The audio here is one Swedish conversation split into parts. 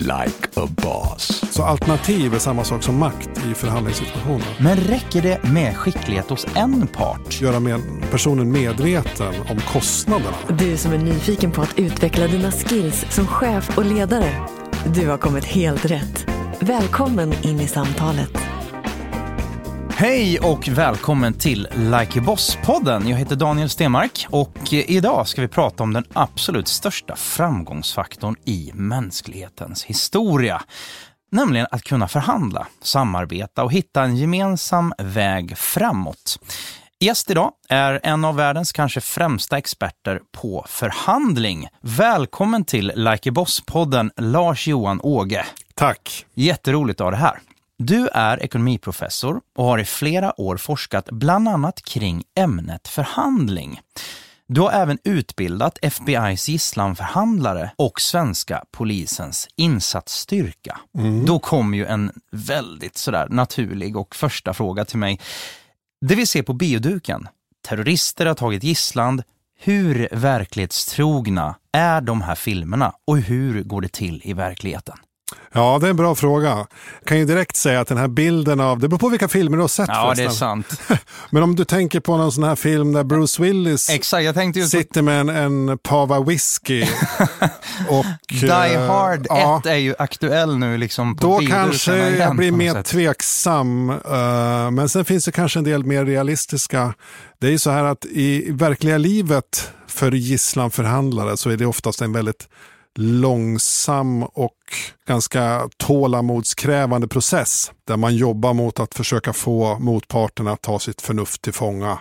like a boss. Så alternativ är samma sak som makt i förhandlingssituationer. Men räcker det med skicklighet hos en part? Göra med personen medveten om kostnaderna. Du som är nyfiken på att utveckla dina skills som chef och ledare. Du har kommit helt rätt. Välkommen in i samtalet. Hej och välkommen till Like a Boss-podden. Jag heter Daniel Stenmark och idag ska vi prata om den absolut största framgångsfaktorn i mänsklighetens historia. Nämligen att kunna förhandla, samarbeta och hitta en gemensam väg framåt. Gäst idag är en av världens kanske främsta experter på förhandling. Välkommen till Like a Boss-podden, Lars-Johan Åge. Tack. Jätteroligt att ha det här. Du är ekonomiprofessor och har i flera år forskat bland annat kring ämnet förhandling. Du har även utbildat FBI's gisslanförhandlare och svenska polisens insatsstyrka. Mm. Då kom ju en väldigt sådär naturlig och första fråga till mig. Det vi ser på bioduken, terrorister har tagit gisslan, hur verklighetstrogna är de här filmerna och hur går det till i verkligheten? Ja, det är en bra fråga. Jag kan ju direkt säga att den här bilden av, det beror på vilka filmer du har sett Ja, förresten. det är sant. Men om du tänker på någon sån här film där Bruce Willis Exakt, jag tänkte just sitter med en, en pava whisky. och, Die Hard 1 ja, är ju aktuell nu liksom på Då kanske jag blir mer sätt. tveksam. Uh, men sen finns det kanske en del mer realistiska. Det är ju så här att i verkliga livet för gisslanförhandlare så är det oftast en väldigt långsam och ganska tålamodskrävande process där man jobbar mot att försöka få motparten att ta sitt förnuft till fånga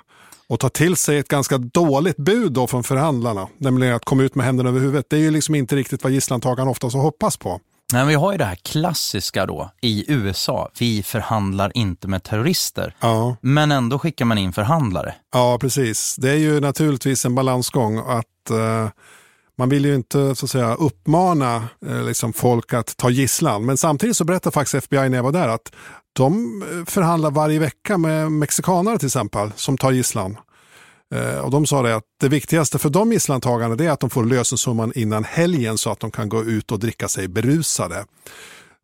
och ta till sig ett ganska dåligt bud då från förhandlarna, nämligen att komma ut med händerna över huvudet. Det är ju liksom inte riktigt vad gisslantagaren ofta så hoppas på. Men vi har ju det här klassiska då i USA. Vi förhandlar inte med terrorister. Ja. Men ändå skickar man in förhandlare. Ja, precis. Det är ju naturligtvis en balansgång att eh, man vill ju inte så att säga, uppmana eh, liksom, folk att ta gisslan. Men samtidigt så berättar faktiskt FBI när jag var där att de eh, förhandlar varje vecka med mexikanare till exempel som tar gisslan. Eh, och de sa det att det viktigaste för de gisslantagarna är att de får lösensumman innan helgen så att de kan gå ut och dricka sig berusade.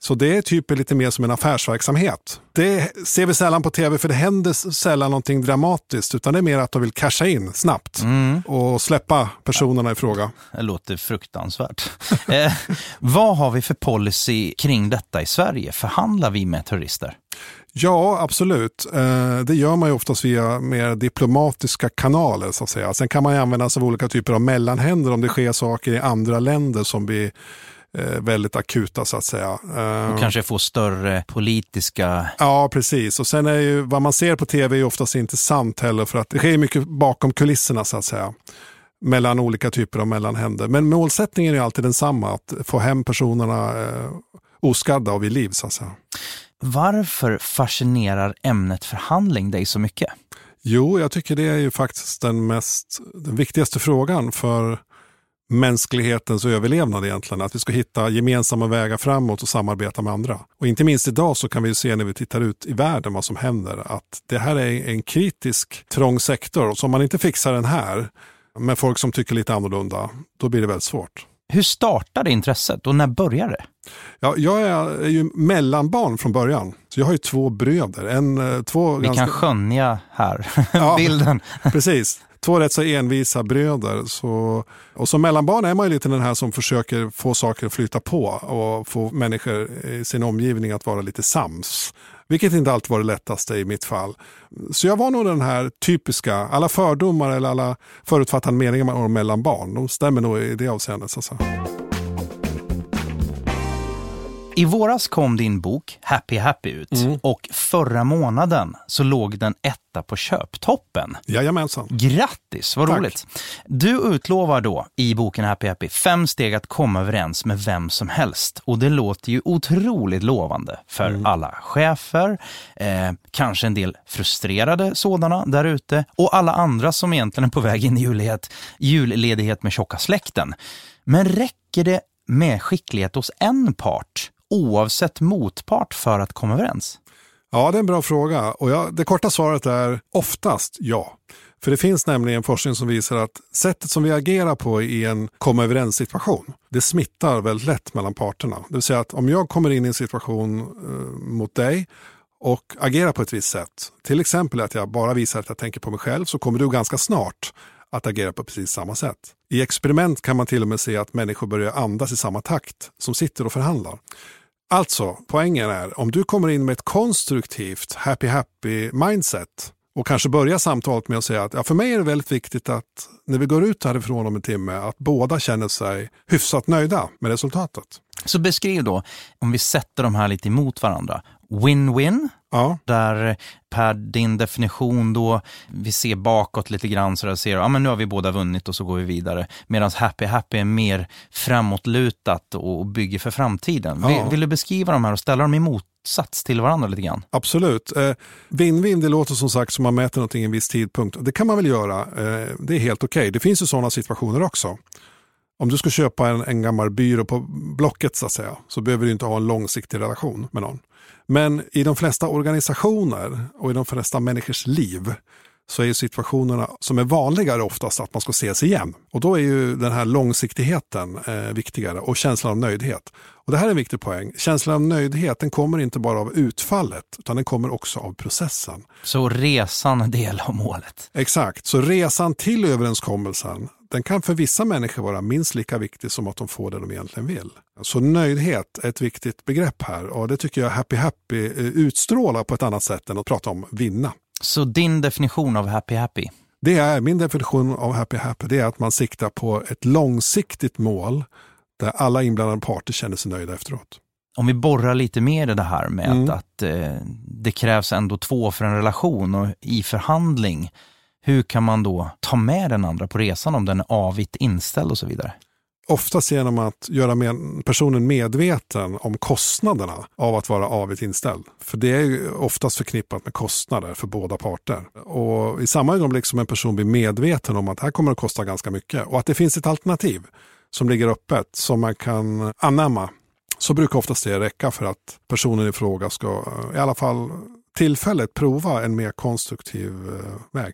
Så det är typ lite mer som en affärsverksamhet. Det ser vi sällan på tv för det händer sällan någonting dramatiskt utan det är mer att de vill casha in snabbt mm. och släppa personerna i fråga. Det låter fruktansvärt. eh, vad har vi för policy kring detta i Sverige? Förhandlar vi med terrorister? Ja, absolut. Eh, det gör man ju oftast via mer diplomatiska kanaler. så att säga. Sen kan man ju använda sig av olika typer av mellanhänder om det sker saker i andra länder som vi väldigt akuta så att säga. Och eh, kanske få större politiska... Ja, precis. Och sen är ju vad man ser på tv är oftast inte sant heller för att det sker mycket bakom kulisserna så att säga. Mellan olika typer av mellanhänder. Men målsättningen är alltid densamma, att få hem personerna eh, oskadda och vid liv så att säga. Varför fascinerar ämnet förhandling dig så mycket? Jo, jag tycker det är ju faktiskt den, mest, den viktigaste frågan för mänsklighetens överlevnad egentligen. Att vi ska hitta gemensamma vägar framåt och samarbeta med andra. Och inte minst idag så kan vi se när vi tittar ut i världen vad som händer att det här är en kritisk trång sektor. Och så om man inte fixar den här med folk som tycker lite annorlunda, då blir det väldigt svårt. Hur startade intresset och när började det? Ja, jag är ju mellanbarn från början. Så jag har ju två bröder. En, eh, två Vi ganska... kan skönja här, ja, bilden. Precis två rätt så envisa bröder. Så, och som mellanbarn är man ju lite den här som försöker få saker att flyta på och få människor i sin omgivning att vara lite sams. Vilket inte alltid var det lättaste i mitt fall. Så jag var nog den här typiska, alla fördomar eller alla förutfattade meningar man har mellan barn, de stämmer nog i det avseendet. Så i våras kom din bok Happy Happy ut mm. och förra månaden så låg den etta på köptoppen. Jajamensan. Grattis, vad Tack. roligt. Du utlovar då i boken Happy Happy fem steg att komma överens med vem som helst. Och det låter ju otroligt lovande för mm. alla chefer, eh, kanske en del frustrerade sådana där ute och alla andra som egentligen är på väg in i julledighet, julledighet med tjocka släkten. Men räcker det med skicklighet hos en part oavsett motpart för att komma överens? Ja, det är en bra fråga. Och ja, det korta svaret är oftast ja. För det finns nämligen forskning som visar att sättet som vi agerar på i en komma överens situation, det smittar väldigt lätt mellan parterna. Det vill säga att om jag kommer in i en situation eh, mot dig och agerar på ett visst sätt, till exempel att jag bara visar att jag tänker på mig själv, så kommer du ganska snart att agera på precis samma sätt. I experiment kan man till och med se att människor börjar andas i samma takt som sitter och förhandlar. Alltså, poängen är om du kommer in med ett konstruktivt happy-happy mindset och kanske börjar samtalet med att säga att ja, för mig är det väldigt viktigt att när vi går ut härifrån om en timme att båda känner sig hyfsat nöjda med resultatet. Så beskriv då, om vi sätter de här lite emot varandra. Win-win, Ja, där per din definition då, vi ser bakåt lite grann så där ser ja men nu har vi båda vunnit och så går vi vidare. Medan happy happy är mer framåtlutat och bygger för framtiden. Ja. Vill, vill du beskriva de här och ställa dem i motsats till varandra lite grann? absolut. Eh, Win-win, det låter som sagt som man mäter någonting i en viss tidpunkt. Det kan man väl göra. Eh, det är helt okej. Det finns ju sådana situationer också. Om du ska köpa en, en gammal byrå på Blocket så att säga, så behöver du inte ha en långsiktig relation med någon. Men i de flesta organisationer och i de flesta människors liv så är situationerna som är vanligare oftast att man ska ses igen. Och då är ju den här långsiktigheten eh, viktigare och känslan av nöjdhet. Och det här är en viktig poäng. Känslan av nöjdhet den kommer inte bara av utfallet utan den kommer också av processen. Så resan är del av målet. Exakt, så resan till överenskommelsen den kan för vissa människor vara minst lika viktig som att de får det de egentligen vill. Så nöjdhet är ett viktigt begrepp här och det tycker jag Happy Happy eh, utstrålar på ett annat sätt än att prata om vinna. Så din definition av happy happy? Det är min definition av Happy Happy, det är att man siktar på ett långsiktigt mål där alla inblandade parter känner sig nöjda efteråt. Om vi borrar lite mer i det här med Mm. att eh, det krävs ändå två för en relation och i förhandling, hur kan man då ta med den andra på resan om den är avigt inställd och så vidare? Oftast genom att göra med personen medveten om kostnaderna av att vara avigt inställd. För det är ju oftast förknippat med kostnader för båda parter. Och i samma ögonblick som en person blir medveten om att det här kommer att kosta ganska mycket och att det finns ett alternativ som ligger öppet som man kan anamma så brukar oftast det räcka för att personen i fråga ska eh, i alla fall tillfället prova en mer konstruktiv eh, väg.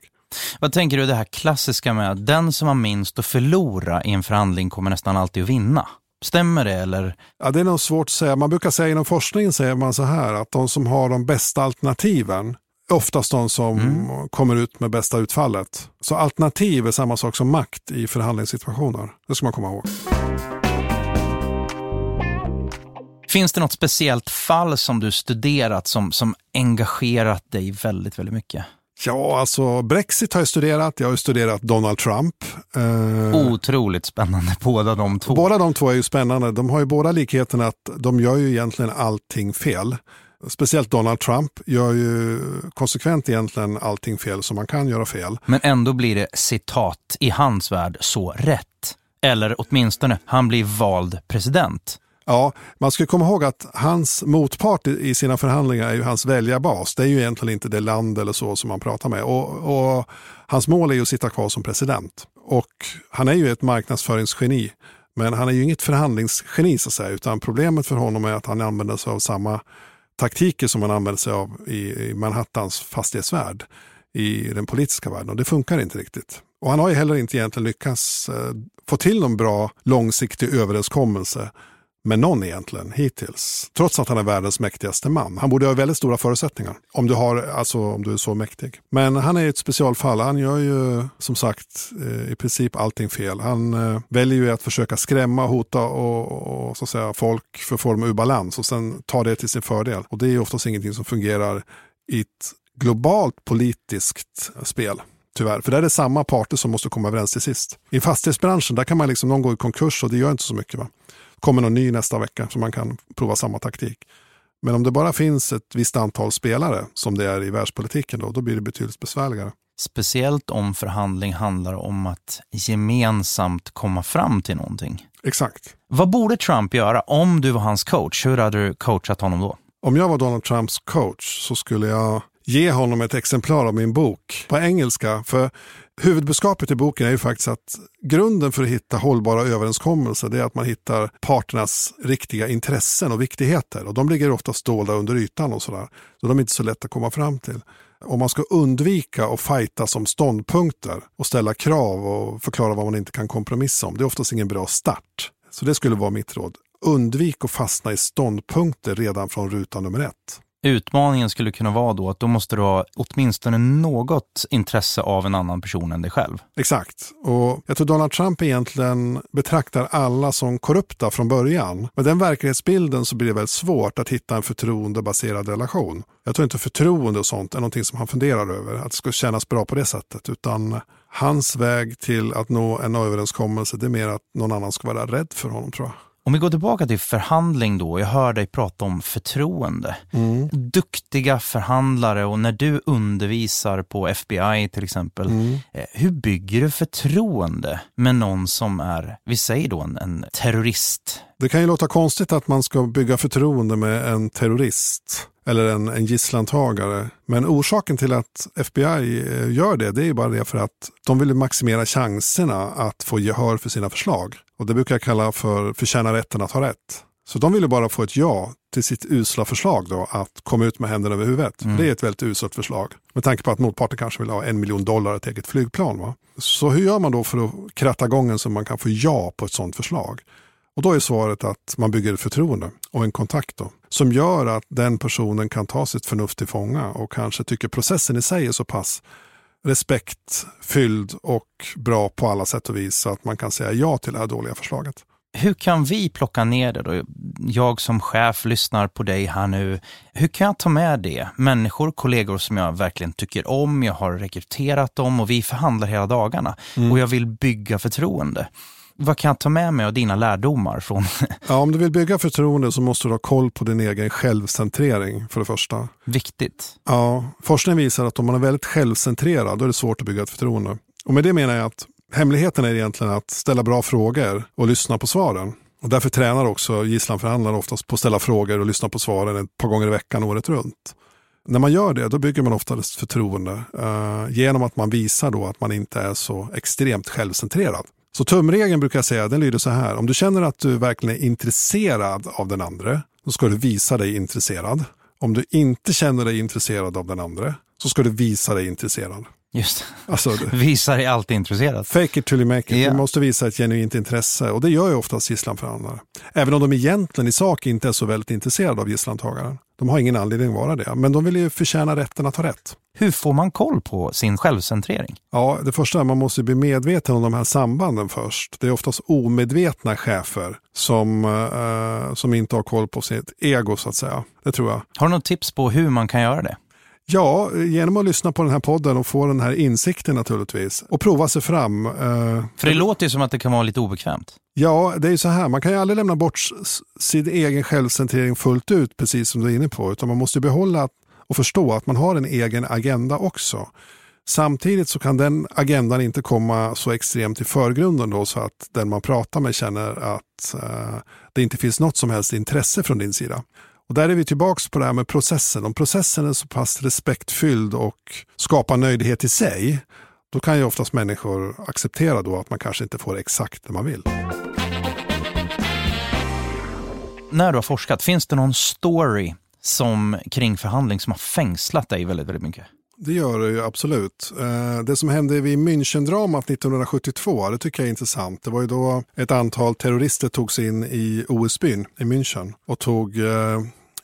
Vad tänker du det här klassiska med att den som har minst att förlora i en förhandling kommer nästan alltid att vinna? Stämmer det eller? Ja, det är nog svårt att säga. Man brukar säga inom forskningen säger man så här att de som har de bästa alternativen är oftast de som kommer ut med bästa utfallet. Så alternativ är samma sak som makt i förhandlingssituationer. Det ska man komma ihåg. Finns det något speciellt fall som du studerat som, som engagerat dig väldigt, väldigt mycket? Ja, alltså Brexit har jag studerat. Jag har studerat Donald Trump. Eh, Otroligt spännande båda de två. Båda de två är ju spännande. De har ju båda likheten att de gör ju egentligen allting fel. Speciellt Donald Trump gör ju konsekvent egentligen allting fel som man kan göra fel. Men ändå blir det citat i hans värld så rätt. Eller åtminstone, han blir vald president. Ja, man ska komma ihåg att hans motpart i sina förhandlingar är ju hans väljarbas. Det är ju egentligen inte det land eller så som man pratar med. Och, och hans mål är ju att sitta kvar som president. Och han är ju ett marknadsföringsgeni. Men han är ju inget förhandlingsgeni så att säga. Utan problemet för honom är att han använder sig av samma taktiker som man använder sig av i, i Manhattans fastighetsvärld. I den politiska världen. Och det funkar inte riktigt. Och han har ju heller inte egentligen lyckats eh, få till någon bra långsiktig överenskommelse med någon egentligen hittills. Trots att han är världens mäktigaste man. Han borde ha väldigt stora förutsättningar om du, har, alltså, om du är så mäktig. Men han är ett specialfall. Han gör ju som sagt eh, i princip allting fel. Han eh, väljer ju att försöka skrämma, hota och, och så att säga, folk för att få dem ur balans och sen ta det till sin fördel. Och det är ju oftast ingenting som fungerar i ett globalt politiskt spel. Tyvärr, för där är det samma parter som måste komma överens till sist. I fastighetsbranschen där kan man liksom någon gå i konkurs och det gör inte så mycket. Va? Kommer någon ny nästa vecka så man kan prova samma taktik. Men om det bara finns ett visst antal spelare som det är i världspolitiken då, då blir det betydligt besvärligare. Speciellt om förhandling handlar om att gemensamt komma fram till någonting. Exakt. Vad borde Trump göra om du var hans coach? Hur hade du coachat honom då? Om jag var Donald Trumps coach så skulle jag ge honom ett exemplar av min bok på engelska. För huvudbudskapet i boken är ju faktiskt att grunden för att hitta hållbara överenskommelser är att man hittar parternas riktiga intressen och viktigheter. Och de ligger ofta dolda under ytan och sådär. Så de är inte så lätta att komma fram till. Om man ska undvika att fighta som ståndpunkter och ställa krav och förklara vad man inte kan kompromissa om, det är oftast ingen bra start. Så det skulle vara mitt råd. Undvik att fastna i ståndpunkter redan från ruta nummer ett. Utmaningen skulle kunna vara då att då måste du ha åtminstone något intresse av en annan person än dig själv. Exakt. Och jag tror Donald Trump egentligen betraktar alla som korrupta från början. Med den verklighetsbilden så blir det väldigt svårt att hitta en förtroendebaserad relation. Jag tror inte förtroende och sånt är någonting som han funderar över, att det ska kännas bra på det sättet. Utan hans väg till att nå en överenskommelse det är mer att någon annan ska vara rädd för honom tror jag. Om vi går tillbaka till förhandling då, jag hör dig prata om förtroende. Mm. Duktiga förhandlare och när du undervisar på FBI till exempel, Mm. eh, hur bygger du förtroende med någon som är, vi säger då en, en terrorist? Det kan ju låta konstigt att man ska bygga förtroende med en terrorist eller en, en gisslantagare. Men orsaken till att FBI eh, gör det, det är ju bara det för att de vill maximera chanserna att få gehör för sina förslag. Och det brukar jag kalla för förtjäna rätten att ha rätt. Så de vill ju bara få ett ja till sitt usla förslag då, att komma ut med händerna över huvudet. Det är ett väldigt uselt förslag. Med tanke på att motparten kanske vill ha en miljon dollar ett eget flygplan. Va? Så hur gör man då för att kratta gången så man kan få ja på ett sådant förslag? Och då är svaret att man bygger ett förtroende och en kontakt då, som gör att den personen kan ta sitt förnuft till fånga och kanske tycker processen i sig är så pass respektfylld och bra på alla sätt och vis så att man kan säga ja till det här dåliga förslaget. Hur kan vi plocka ner det då? Jag som chef lyssnar på dig här nu. Hur kan jag ta med det? Människor, kollegor som jag verkligen tycker om, jag har rekryterat dem och vi förhandlar hela dagarna och jag vill bygga förtroende. Vad kan jag ta med mig av dina lärdomar från Ja, om du vill bygga förtroende så måste du ha koll på din egen självcentrering för det första. viktigt? Ja, forskning visar att om man är väldigt självcentrerad då är det svårt att bygga ett förtroende. Och med det menar jag att hemligheten är egentligen att ställa bra frågor och lyssna på svaren. Och därför tränar också gisslanförhandlare oftast på att ställa frågor och lyssna på svaren ett par gånger i veckan året runt. När man gör det, då bygger man oftast förtroende eh, genom att man visar då att man inte är så extremt självcentrerad. Så tumregeln brukar jag säga, den lyder så här. Om du känner att du verkligen är intresserad av den andra, då ska du visa dig intresserad. Om du inte känner dig intresserad av den andra, så ska du visa dig intresserad. Just Alltså, Visar dig alltid intresserad. fake it till you make it. Ja. Du måste visa ett genuint intresse och det gör ju oftast gisslanförhandlare. Även om de egentligen i sak inte är så väldigt intresserade av gisslantagaren. De har ingen anledning att vara det, men de vill ju förtjäna rätten att ha rätt. Hur får man koll på sin självcentrering? Ja, det första är att man måste bli medveten om de här sambanden först. Det är oftast omedvetna chefer som, eh, som inte har koll på sitt ego så att säga. Det tror jag. Har du något tips på hur man kan göra det? Ja, genom att lyssna på den här podden och få den här insikten naturligtvis. Och prova sig fram. eh, För det låter ju som att det kan vara lite obekvämt. Ja, det är ju så här. Man kan ju aldrig lämna bort sin egen självcentrering fullt ut, precis som du är inne på. Utan man måste behålla och förstå att man har en egen agenda också. Samtidigt så kan den agendan inte komma så extremt i förgrunden då så att den man pratar med känner att eh, det inte finns något som helst intresse från din sida. Och där är vi tillbaka på det här med processen. Om processen är så pass respektfylld och skapar nöjdhet i sig, då kan ju oftast människor acceptera då att man kanske inte får exakt det man vill. När du har forskat, finns det någon story som, kring förhandling som har fängslat dig väldigt, väldigt mycket? Det gör det ju absolut. Eh, Det som hände vid Münchendramat 1972, det tycker jag är intressant. Det var ju då ett antal terrorister togs in i OS-byn i München och tog eh,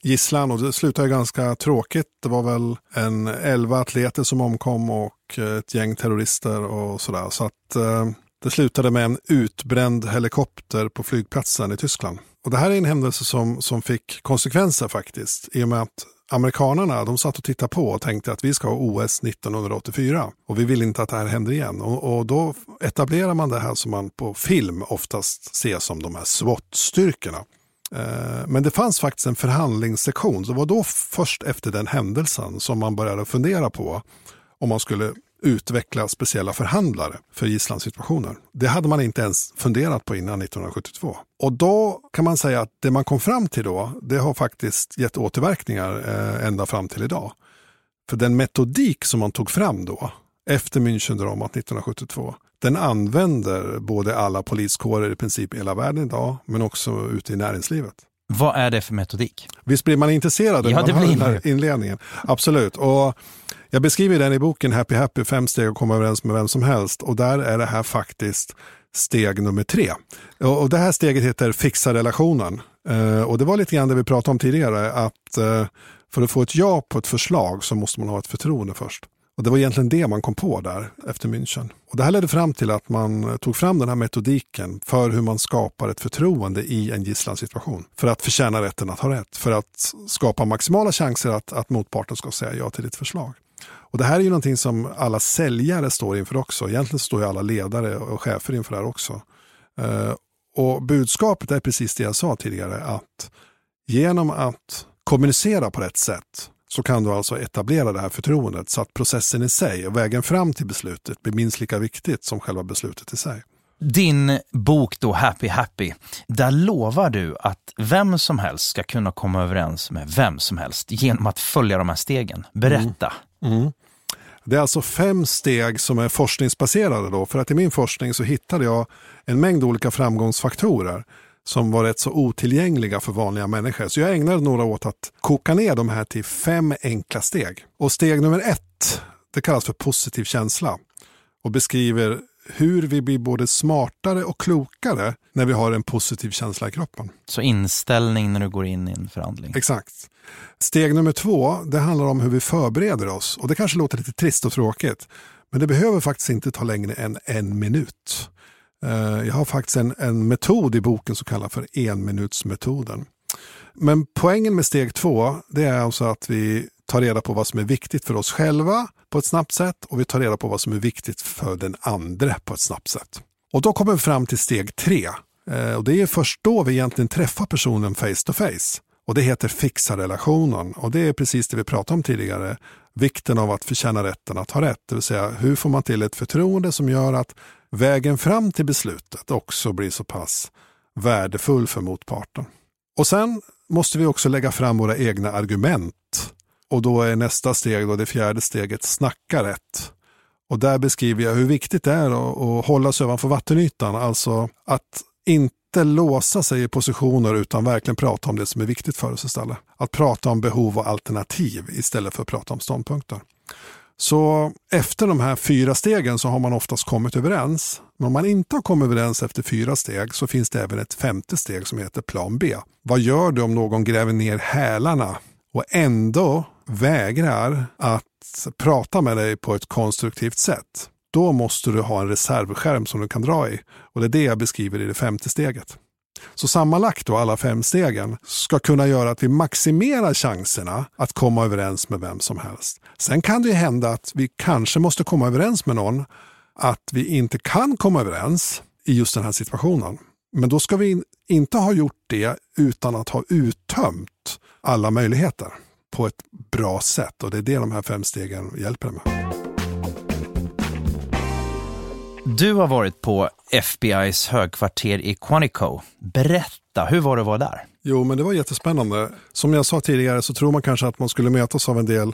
gisslan och det slutade ganska tråkigt. Det var väl en elva atleter som omkom och eh, ett gäng terrorister och sådär. Så att eh, det slutade med en utbränd helikopter på flygplatsen i Tyskland. Och det här är en händelse som, som fick konsekvenser faktiskt. I och med att amerikanerna de satt och tittade på och tänkte att vi ska ha OS 1984. Och vi vill inte att det här händer igen. Och, och då etablerar man det här som man på film oftast ser som de här SWAT-styrkorna. Eh, men det fanns faktiskt en förhandlingssektion. Det var då först efter den händelsen som man började fundera på om man skulle utveckla speciella förhandlare för gisslansituationer. Det hade man inte ens funderat på innan 1972. Och då kan man säga att det man kom fram till då, det har faktiskt gett återverkningar eh, ända fram till idag. För den metodik som man tog fram då, efter Münchendramat 1972, den använder både alla poliskårer i princip i hela världen idag, men också ute i näringslivet. Vad är det för metodik? Visst blir man intresserad Ja, när det man hör blir den här inledningen? Absolut. Och Jag beskriver den i boken Happy Happy, fem steg att komma överens med vem som helst och där är det här faktiskt steg nummer tre. Och det här steget heter fixa relationen. Eh, och det var lite grann det vi pratade om tidigare, att eh, för att få ett ja på ett förslag så måste man ha ett förtroende först. Och Det var egentligen det man kom på där efter München. Och det här ledde fram till att man eh, tog fram den här metodiken för hur man skapar ett förtroende i en gisslansituation. För att förtjäna rätten att ha rätt. För att skapa maximala chanser att, att motparten ska säga ja till ditt förslag. Och Det här är ju någonting som alla säljare står inför också. Egentligen står ju alla ledare och chefer inför det här också. Eh, och Budskapet är precis det jag sa tidigare. Att genom att kommunicera på rätt sätt så kan du alltså etablera det här förtroendet så att processen i sig och vägen fram till beslutet blir minst lika viktigt som själva beslutet i sig. Din bok då, Happy Happy, där lovar du att vem som helst ska kunna komma överens med vem som helst genom att följa de här stegen. Berätta. Mm. Mm. Det är alltså fem steg som är forskningsbaserade. Då, för att i min forskning så hittade jag en mängd olika framgångsfaktorer som var rätt så otillgängliga för vanliga människor. Så jag ägnade några åt att koka ner de här till fem enkla steg. Och steg nummer ett, det kallas för positiv känsla och beskriver hur vi blir både smartare och klokare när vi har en positiv känsla i kroppen. Så inställning när du går in i en förhandling? Exakt. Steg nummer två, det handlar om hur vi förbereder oss. Och det kanske låter lite trist och tråkigt, men det behöver faktiskt inte ta längre än en minut. Eh, jag har faktiskt en, en metod i boken som kallas för enminutsmetoden. Men poängen med steg två det är alltså att vi tar reda på vad som är viktigt för oss själva på ett snabbt sätt och vi tar reda på vad som är viktigt för den andra på ett snabbt sätt. Och då kommer vi fram till steg tre. Eh, och det är först då vi egentligen träffar personen face to face. Och det heter fixa relationen. Och det är precis det vi pratade om tidigare. Vikten av att förtjäna rätten att ha rätt. Det vill säga hur får man till ett förtroende som gör att vägen fram till beslutet också blir så pass värdefull för motparten. Och sen måste vi också lägga fram våra egna argument. Och då är nästa steg, då det fjärde steget, snacka rätt. Och där beskriver jag hur viktigt det är att, att hålla sig ovanför vattenytan. Alltså att inte låsa sig i positioner utan verkligen prata om det som är viktigt för oss istället. Att prata om behov och alternativ istället för att prata om ståndpunkter. Så efter de här fyra stegen så har man oftast kommit överens. Men om man inte har kommit överens efter fyra steg så finns det även ett femte steg som heter plan B. Vad gör du om någon gräver ner hälarna och ändå vägrar att prata med dig på ett konstruktivt sätt? Då måste du ha en reservskärm som du kan dra i. Och det är det jag beskriver i det femte steget. Så sammanlagt då, alla fem stegen, ska kunna göra att vi maximerar chanserna att komma överens med vem som helst. Sen kan det hända att vi kanske måste komma överens med någon, att vi inte kan komma överens i just den här situationen. Men då ska vi inte ha gjort det utan att ha uttömt alla möjligheter på ett bra sätt. Och det är det de här fem stegen hjälper med. Du har varit på FBIs högkvarter i Quantico. Berätta, hur var det att vara där? Jo, men det var jättespännande. Som jag sa tidigare så tror man kanske att man skulle mötas av en del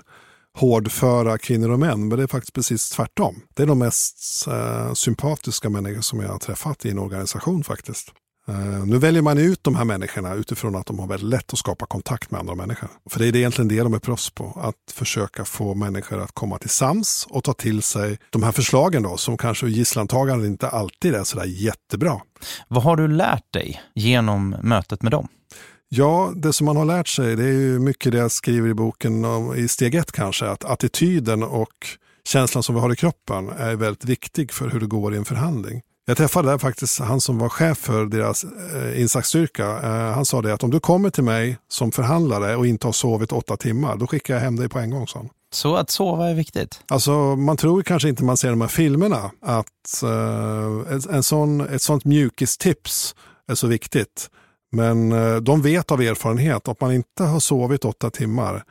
hårdföra kvinnor och män, men det är faktiskt precis tvärtom. Det är de mest eh, sympatiska människor som jag har träffat i en organisation faktiskt. Uh, nu väljer man ut de här människorna utifrån att de har väldigt lätt att skapa kontakt med andra människor. För det är egentligen det de är proffs på, att försöka få människor att komma till sams och ta till sig de här förslagen då, som kanske gisslantagaren inte alltid är sådär jättebra. Vad har du lärt dig genom mötet med dem? Ja, det som man har lärt sig det är ju mycket det jag skriver i boken om, i steg ett kanske, att attityden och känslan som vi har i kroppen är väldigt viktig för hur det går i en förhandling. Jag träffade där faktiskt han som var chef för deras eh, insatsstyrka. Eh, han sa det att om du kommer till mig som förhandlare och inte har sovit åtta timmar, då skickar jag hem dig på en gång. Så. Så att sova är viktigt? Alltså, man tror kanske inte man ser de här filmerna att eh, en sån, ett sånt mjukistips är så viktigt. Men eh, de vet av erfarenhet att om man inte har sovit åtta timmar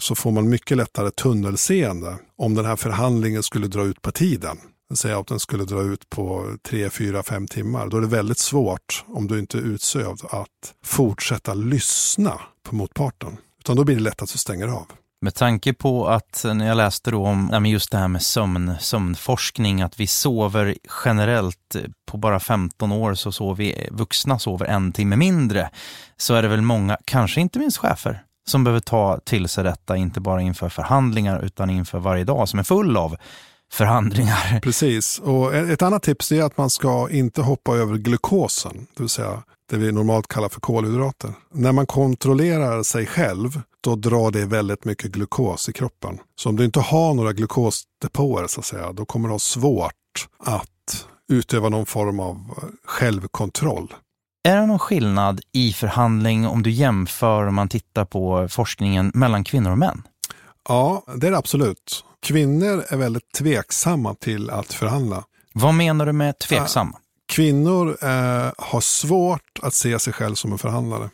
så får man mycket lättare tunnelseende om den här förhandlingen skulle dra ut på tiden säga att den skulle dra ut på tre, fyra, fem timmar. Då är det väldigt svårt, om du inte är utsövd, att fortsätta lyssna på motparten. Utan då blir det lätt att du stänger av. Med tanke på att eh, när jag läste då om just det här med sömn, sömnforskning, att vi sover generellt eh, på bara 15 år så sover vi eh, vuxna sover en timme mindre, så är det väl många, kanske inte minst chefer, som behöver ta till sig detta, inte bara inför förhandlingar utan inför varje dag som är full av förhandlingar. Precis, och ett annat tips är att man ska inte hoppa över glukosen, det vill säga det vi normalt kallar för kolhydrater. När man kontrollerar sig själv, då drar det väldigt mycket glukos i kroppen. Så om du inte har några glukosdepåer, så att säga, då kommer du ha svårt att utöva någon form av självkontroll. Är det någon skillnad i förhandling om du jämför om man tittar på forskningen mellan kvinnor och män? Ja, det är det absolut. Kvinnor är väldigt tveksamma till att förhandla. Vad menar du med tveksamma? Kvinnor eh, har svårt att se sig själv som en förhandlare.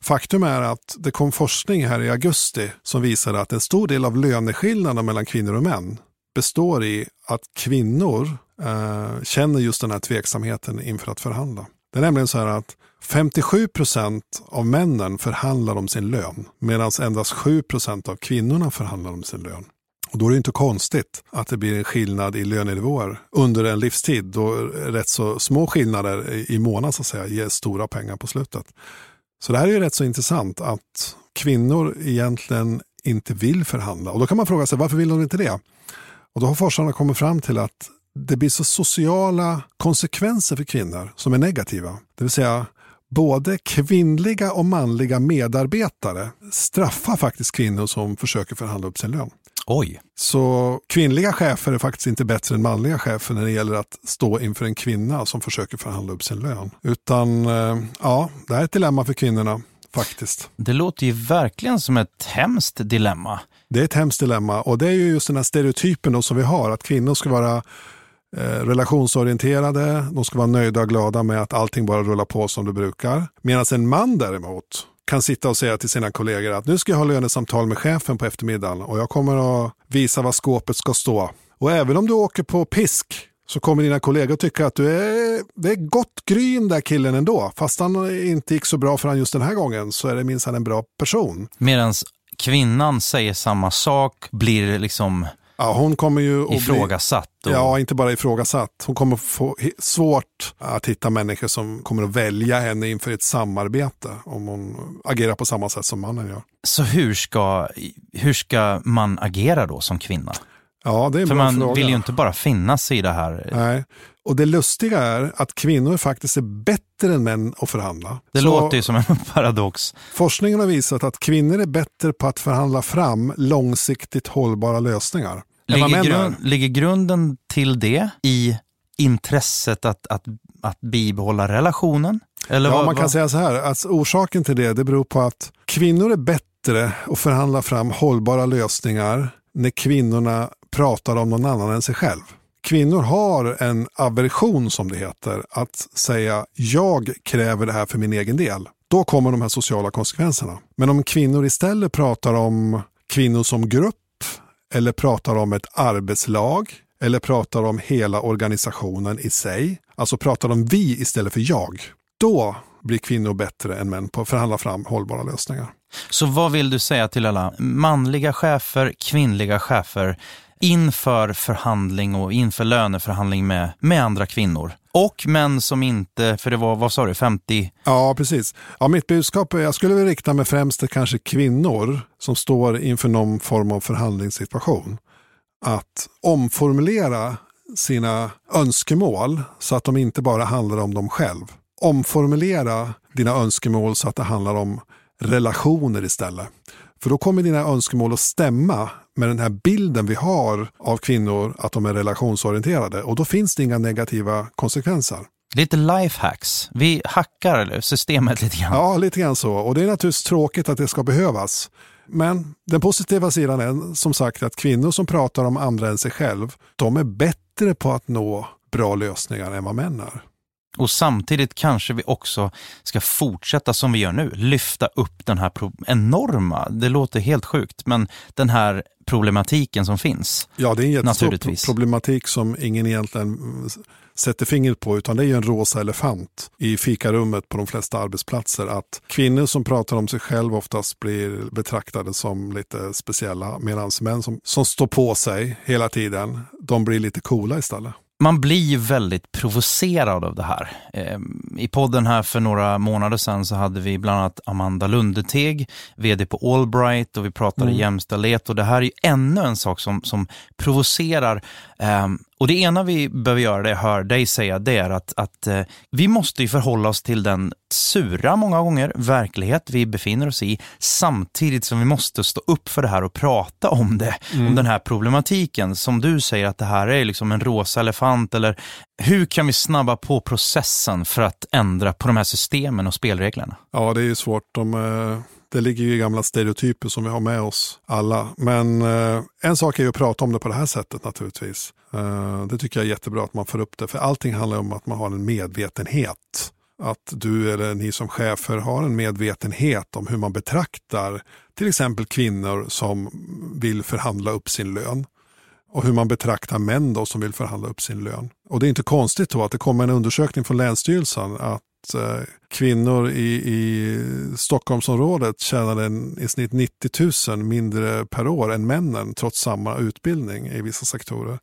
Faktum är att det kom forskning här i augusti som visade att en stor del av löneskillnaden mellan kvinnor och män består i att kvinnor eh, känner just den här tveksamheten inför att förhandla. Det är nämligen så här att 57 procent av männen förhandlar om sin lön medan endast 7 procent av kvinnorna förhandlar om sin lön. Och då är det inte konstigt att det blir en skillnad i lönenivåer under en livstid då rätt så små skillnader i månad så att säga ger stora pengar på slutet. Så det här är ju rätt så intressant att kvinnor egentligen inte vill förhandla. Och då kan man fråga sig varför vill de inte det? Och då har forskarna kommit fram till att det blir så sociala konsekvenser för kvinnor som är negativa. Det vill säga både kvinnliga och manliga medarbetare straffar faktiskt kvinnor som försöker förhandla upp sin lön. Oj. Så kvinnliga chefer är faktiskt inte bättre än manliga chefer när det gäller att stå inför en kvinna som försöker förhandla upp sin lön. Utan eh, ja, det här är ett dilemma för kvinnorna faktiskt. Det låter ju verkligen som ett hemskt dilemma. Det är ett hemskt dilemma och det är ju just den här stereotypen som vi har, att kvinnor ska vara Eh, relationsorienterade, de ska vara nöjda och glada med att allting bara rullar på som det brukar. Medan en man däremot kan sitta och säga till sina kollegor att nu ska jag ha lönesamtal med chefen på eftermiddagen och jag kommer att visa var skåpet ska stå. Och även om du åker på pisk så kommer dina kollegor tycka att du är, det är gott gryn där killen ändå. Fast han inte gick så bra för han just den här gången så är det minst en bra person. Medan kvinnan säger samma sak, blir liksom Ja, hon kommer ju att ifrågasatt. Bli, ja, inte bara ifrågasatt. Hon kommer få svårt att hitta människor som kommer att välja henne inför ett samarbete om hon agerar på samma sätt som mannen gör. Så hur ska, hur ska man agera då som kvinna? Ja, det är en För bra man fråga. vill ju inte bara finnas i det här. Nej. Och det lustiga är att kvinnor faktiskt är bättre än män att förhandla. Det Så låter ju som en paradox. Forskningen har visat att kvinnor är bättre på att förhandla fram långsiktigt hållbara lösningar. Ligger, grund, ligger grunden till det i intresset att, att, att bibehålla relationen? Eller Ja, vad, man kan vad? säga så här, att orsaken till det, det beror på att kvinnor är bättre att förhandla fram hållbara lösningar när kvinnorna pratar om någon annan än sig själv. Kvinnor har en aversion som det heter, att säga jag kräver det här för min egen del. Då kommer de här sociala konsekvenserna. Men om kvinnor istället pratar om kvinnor som grupp eller pratar om ett arbetslag eller pratar om hela organisationen i sig, alltså pratar om vi istället för jag, då blir kvinnor bättre än män på att förhandla fram hållbara lösningar. Så vad vill du säga till alla manliga chefer, kvinnliga chefer inför förhandling och inför löneförhandling med, med andra kvinnor? Och män som inte, för det var, vad sa du, 50? Ja, precis. Ja, mitt budskap jag skulle väl rikta mig främst till kanske kvinnor som står inför någon form av förhandlingssituation. Att omformulera sina önskemål så att de inte bara handlar om dem själv. Omformulera dina önskemål så att det handlar om relationer istället. För då kommer dina önskemål att stämma med den här bilden vi har av kvinnor att de är relationsorienterade och då finns det inga negativa konsekvenser. Lite lifehacks. Vi hackar systemet lite grann. Ja, lite grann så. Och det är naturligtvis tråkigt att det ska behövas. Men den positiva sidan är som sagt att kvinnor som pratar om andra än sig själv, de är bättre på att nå bra lösningar än vad män är. Och samtidigt kanske vi också ska fortsätta som vi gör nu, lyfta upp den här enorma, det låter helt sjukt, men den här problematiken som finns. Ja, det är en jättestor problematik som ingen egentligen sätter fingret på, utan det är ju en rosa elefant i fikarummet på de flesta arbetsplatser. Att kvinnor som pratar om sig själv oftast blir betraktade som lite speciella, medan män som, som står på sig hela tiden, de blir lite coola istället. Man blir väldigt provocerad av det här. Ehm, I podden här för några månader sedan så hade vi bland annat Amanda Lundeteg, vd på Allbright och vi pratade mm. jämställdhet och det här är ännu en sak som, som provocerar ehm, och det ena vi behöver göra, det jag hör dig säga, det är att, att eh, vi måste förhålla oss till den sura, många gånger, verklighet vi befinner oss i, samtidigt som vi måste stå upp för det här och prata om det, mm. om den här problematiken. Som du säger att det här är liksom en rosa elefant, eller hur kan vi snabba på processen för att ändra på de här systemen och spelreglerna? Ja, det är ju svårt. De, eh, det ligger ju i gamla stereotyper som vi har med oss alla. Men eh, en sak är ju att prata om det på det här sättet naturligtvis. Eh, det tycker jag är jättebra att man får upp det. För allting handlar om att man har en medvetenhet. Att du eller ni som chefer har en medvetenhet om hur man betraktar till exempel kvinnor som vill förhandla upp sin lön. Och hur man betraktar män då som vill förhandla upp sin lön. Och det är inte konstigt då att det kommer en undersökning från Länsstyrelsen att eh, kvinnor i, i Stockholmsområdet tjänade en, i snitt 90 000 mindre per år än männen trots samma utbildning i vissa sektorer.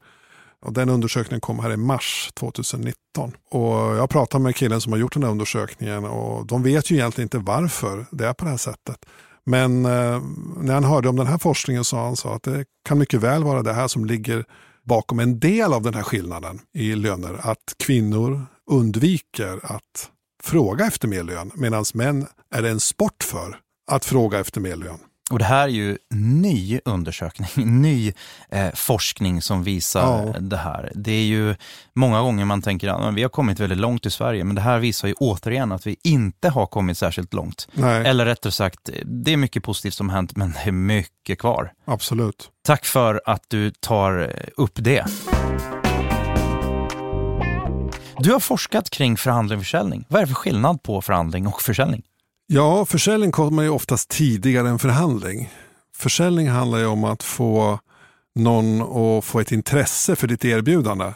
Och den undersökningen kom här i mars 2019. Och jag pratade med killen som har gjort den här undersökningen och de vet ju egentligen inte varför det är på det här sättet. Men eh, när han hörde om den här forskningen sa han så att det kan mycket väl vara det här som ligger bakom en del av den här skillnaden i löner. Att kvinnor undviker att fråga efter mer lön, medan män är det en sport för att fråga efter mer lön. Och det här är ju ny undersökning, ny eh, forskning som visar ja. det här. Det är ju många gånger man tänker att vi har kommit väldigt långt i Sverige, men det här visar ju återigen att vi inte har kommit särskilt långt. Nej. Eller rättare sagt, det är mycket positivt som hänt, men det är mycket kvar. Absolut. Tack för att du tar upp det. Du har forskat kring förhandling och försäljning. Vad är det för skillnad på förhandling och försäljning? Ja, försäljning kommer ju oftast tidigare än förhandling. Försäljning handlar ju om att få någon att få ett intresse för ditt erbjudande.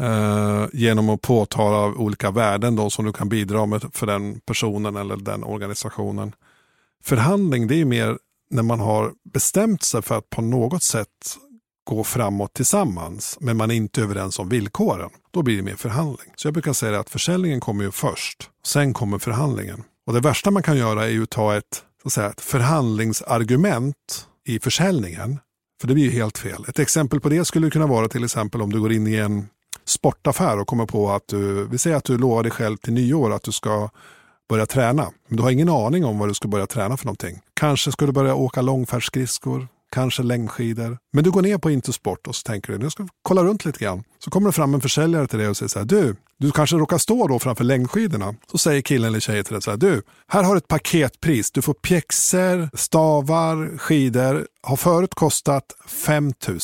Eh, genom att påtala olika värden då, som du kan bidra med för den personen eller den organisationen. Förhandling det är mer när man har bestämt sig för att på något sätt gå framåt tillsammans, men man är inte överens om villkoren. Då blir det mer förhandling. Så jag brukar säga att försäljningen kommer ju först, sen kommer förhandlingen. Och det värsta man kan göra är ju att ta ett, så att säga, ett förhandlingsargument i försäljningen. För det blir ju helt fel. Ett exempel på det skulle kunna vara till exempel om du går in i en sportaffär och kommer på att du, vi säger att du lovar dig själv till nyår att du ska börja träna. Men du har ingen aning om vad du ska börja träna för någonting. Kanske ska du börja åka långfärdsskridskor, kanske längdskidor. Men du går ner på Intersport och så tänker du, nu ska vi kolla runt lite grann. Så kommer det fram en försäljare till dig och säger så här, du, du kanske råkar stå då framför längdskidorna. Så säger killen eller tjejen till dig så här, du, här har ett paketpris. Du får pjäxor, stavar, skidor. Har förut kostat 5 000.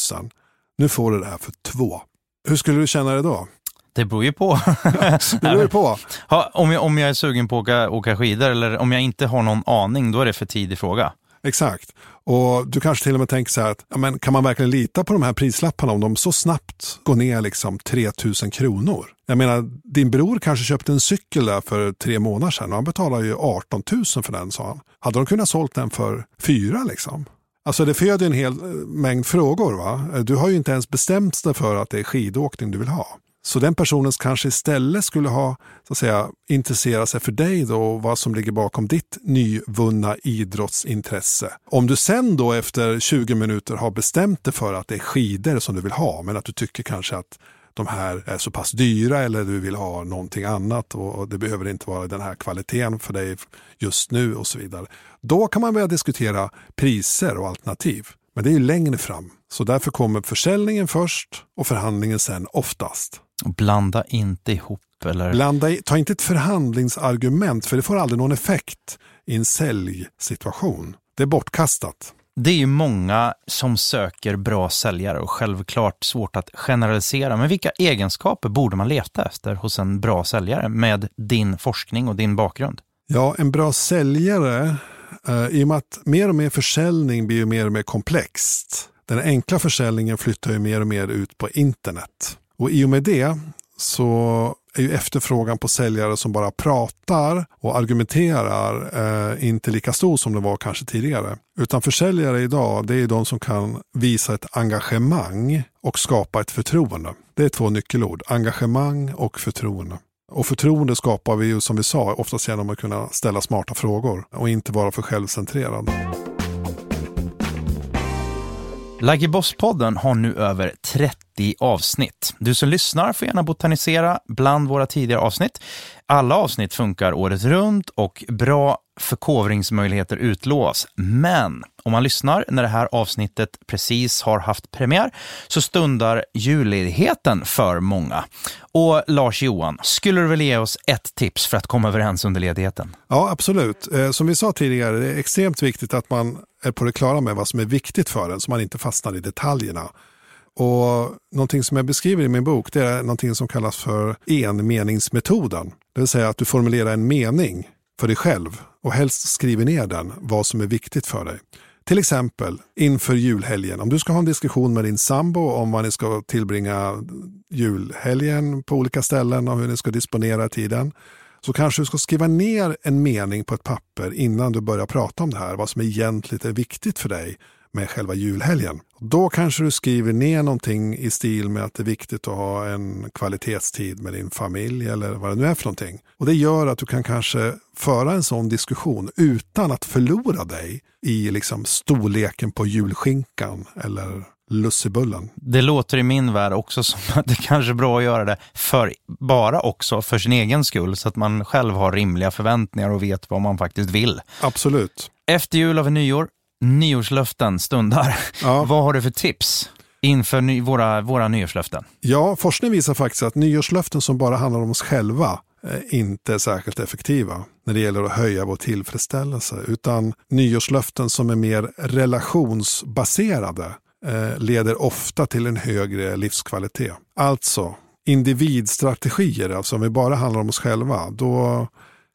Nu får du det här för två. Hur skulle du känna dig då? Det beror ju på. det beror ju på. Ha, om, jag, om jag är sugen på att åka, åka skidor eller om jag inte har någon aning, då är det för tidig fråga. Exakt. Och du kanske till och med tänker så här, att, ja, men kan man verkligen lita på de här prislapparna om de så snabbt går ner liksom 3000 kronor? Jag menar, din bror kanske köpte en cykel där för tre månader sedan och han betalade ju 18 000 för den sa han. Hade de kunnat sålt den för fyra liksom? Alltså det föder en hel eh, mängd frågor. va? Du har ju inte ens bestämt dig för att det är skidåkning du vill ha. Så den personen kanske istället skulle ha så att säga, intresserat sig för dig då och vad som ligger bakom ditt nyvunna idrottsintresse. Om du sen då efter 20 minuter har bestämt dig för att det är skidor som du vill ha men att du tycker kanske att de här är så pass dyra eller du vill ha någonting annat och det behöver inte vara den här kvaliteten för dig just nu och så vidare. Då kan man börja diskutera priser och alternativ. Men det är längre fram. Så därför kommer försäljningen först och förhandlingen sen oftast. Blanda inte ihop. Eller? Blanda i, ta inte ett förhandlingsargument för det får aldrig någon effekt i en säljsituation. Det är bortkastat. Det är ju många som söker bra säljare och självklart svårt att generalisera. Men vilka egenskaper borde man leta efter hos en bra säljare med din forskning och din bakgrund? Ja, en bra säljare, eh, i och med att mer och mer försäljning blir mer och mer komplext. Den enkla försäljningen flyttar ju mer och mer ut på internet. Och i och med det så är ju efterfrågan på säljare som bara pratar och argumenterar eh, inte lika stor som det var kanske tidigare. Utan försäljare idag, det är de som kan visa ett engagemang och skapa ett förtroende. Det är två nyckelord, engagemang och förtroende. Och förtroende skapar vi ju som vi sa oftast genom att kunna ställa smarta frågor och inte vara för självcentrerad. Like Boss-podden har nu över 30 avsnitt. Du som lyssnar får gärna botanisera bland våra tidigare avsnitt. Alla avsnitt funkar året runt och bra förkovringsmöjligheter utlovas. Men om man lyssnar när det här avsnittet precis har haft premiär så stundar julledigheten för många. Och Lars-Johan, skulle du vilja ge oss ett tips för att komma överens under ledigheten? Ja, absolut. Eh, som vi sa tidigare, det är extremt viktigt att man är på det klara med vad som är viktigt för en så man inte fastnar i detaljerna. Och någonting som jag beskriver i min bok det är någonting som kallas för enmeningsmetoden. Det vill säga att du formulerar en mening för dig själv och helst skriver ner den, vad som är viktigt för dig. Till exempel inför julhelgen, om du ska ha en diskussion med din sambo om vad ni ska tillbringa julhelgen på olika ställen och hur ni ska disponera tiden. Så kanske du ska skriva ner en mening på ett papper innan du börjar prata om det här, vad som egentligen är viktigt för dig med själva julhelgen. Då kanske du skriver ner någonting i stil med att det är viktigt att ha en kvalitetstid med din familj eller vad det nu är för någonting. Och det gör att du kan kanske föra en sån diskussion utan att förlora dig i liksom storleken på julskinkan eller lussebullen. Det låter i min värld också som att det kanske är bra att göra det för, bara också för sin egen skull så att man själv har rimliga förväntningar och vet vad man faktiskt vill. Absolut. Efter jul och nyår, nyårslöften stundar. Ja. Vad har du för tips? inför ny, våra, våra nyårslöften? Ja, forskning visar faktiskt att nyårslöften som bara handlar om oss själva inte är särskilt effektiva när det gäller att höja vår tillfredsställelse. Utan nyårslöften som är mer relationsbaserade eh, leder ofta till en högre livskvalitet. Alltså, individstrategier, alltså om vi bara handlar om oss själva, då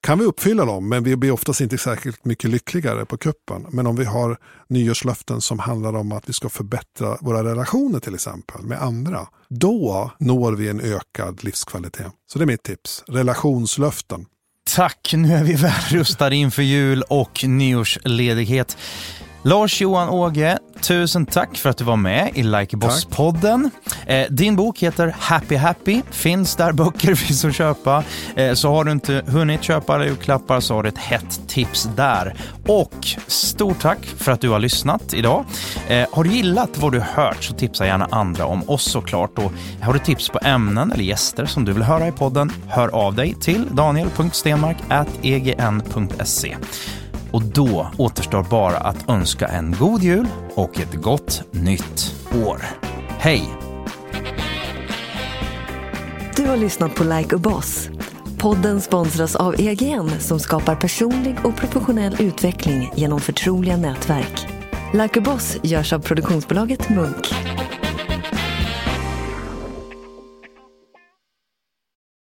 kan vi uppfylla dem, men vi blir oftast inte särskilt mycket lyckligare på kuppen. Men om vi har nyårslöften som handlar om att vi ska förbättra våra relationer till exempel med andra, då når vi en ökad livskvalitet. Så det är mitt tips. Relationslöften. Tack, nu är vi väl rustade inför jul och nyårsledighet. Lars-Johan Åge, tusen tack för att du var med i Like Boss-podden. Eh, din bok heter Happy Happy, finns där böcker finns att köpa. Eh, så har du inte hunnit köpa julklappar så har du ett hett tips där. Och stort tack för att du har lyssnat idag. Eh, har du gillat vad du hört så tipsa gärna andra om oss såklart. Och har du tips på ämnen eller gäster som du vill höra i podden, hör av dig till daniel.stenmark.egn.se. Och då återstår bara att önska en god jul och ett gott nytt år. Hej! Du har lyssnat på Like a Boss. Podden sponsras av EGN som skapar personlig och professionell utveckling genom förtroliga nätverk. Like a Boss görs av produktionsbolaget Munk.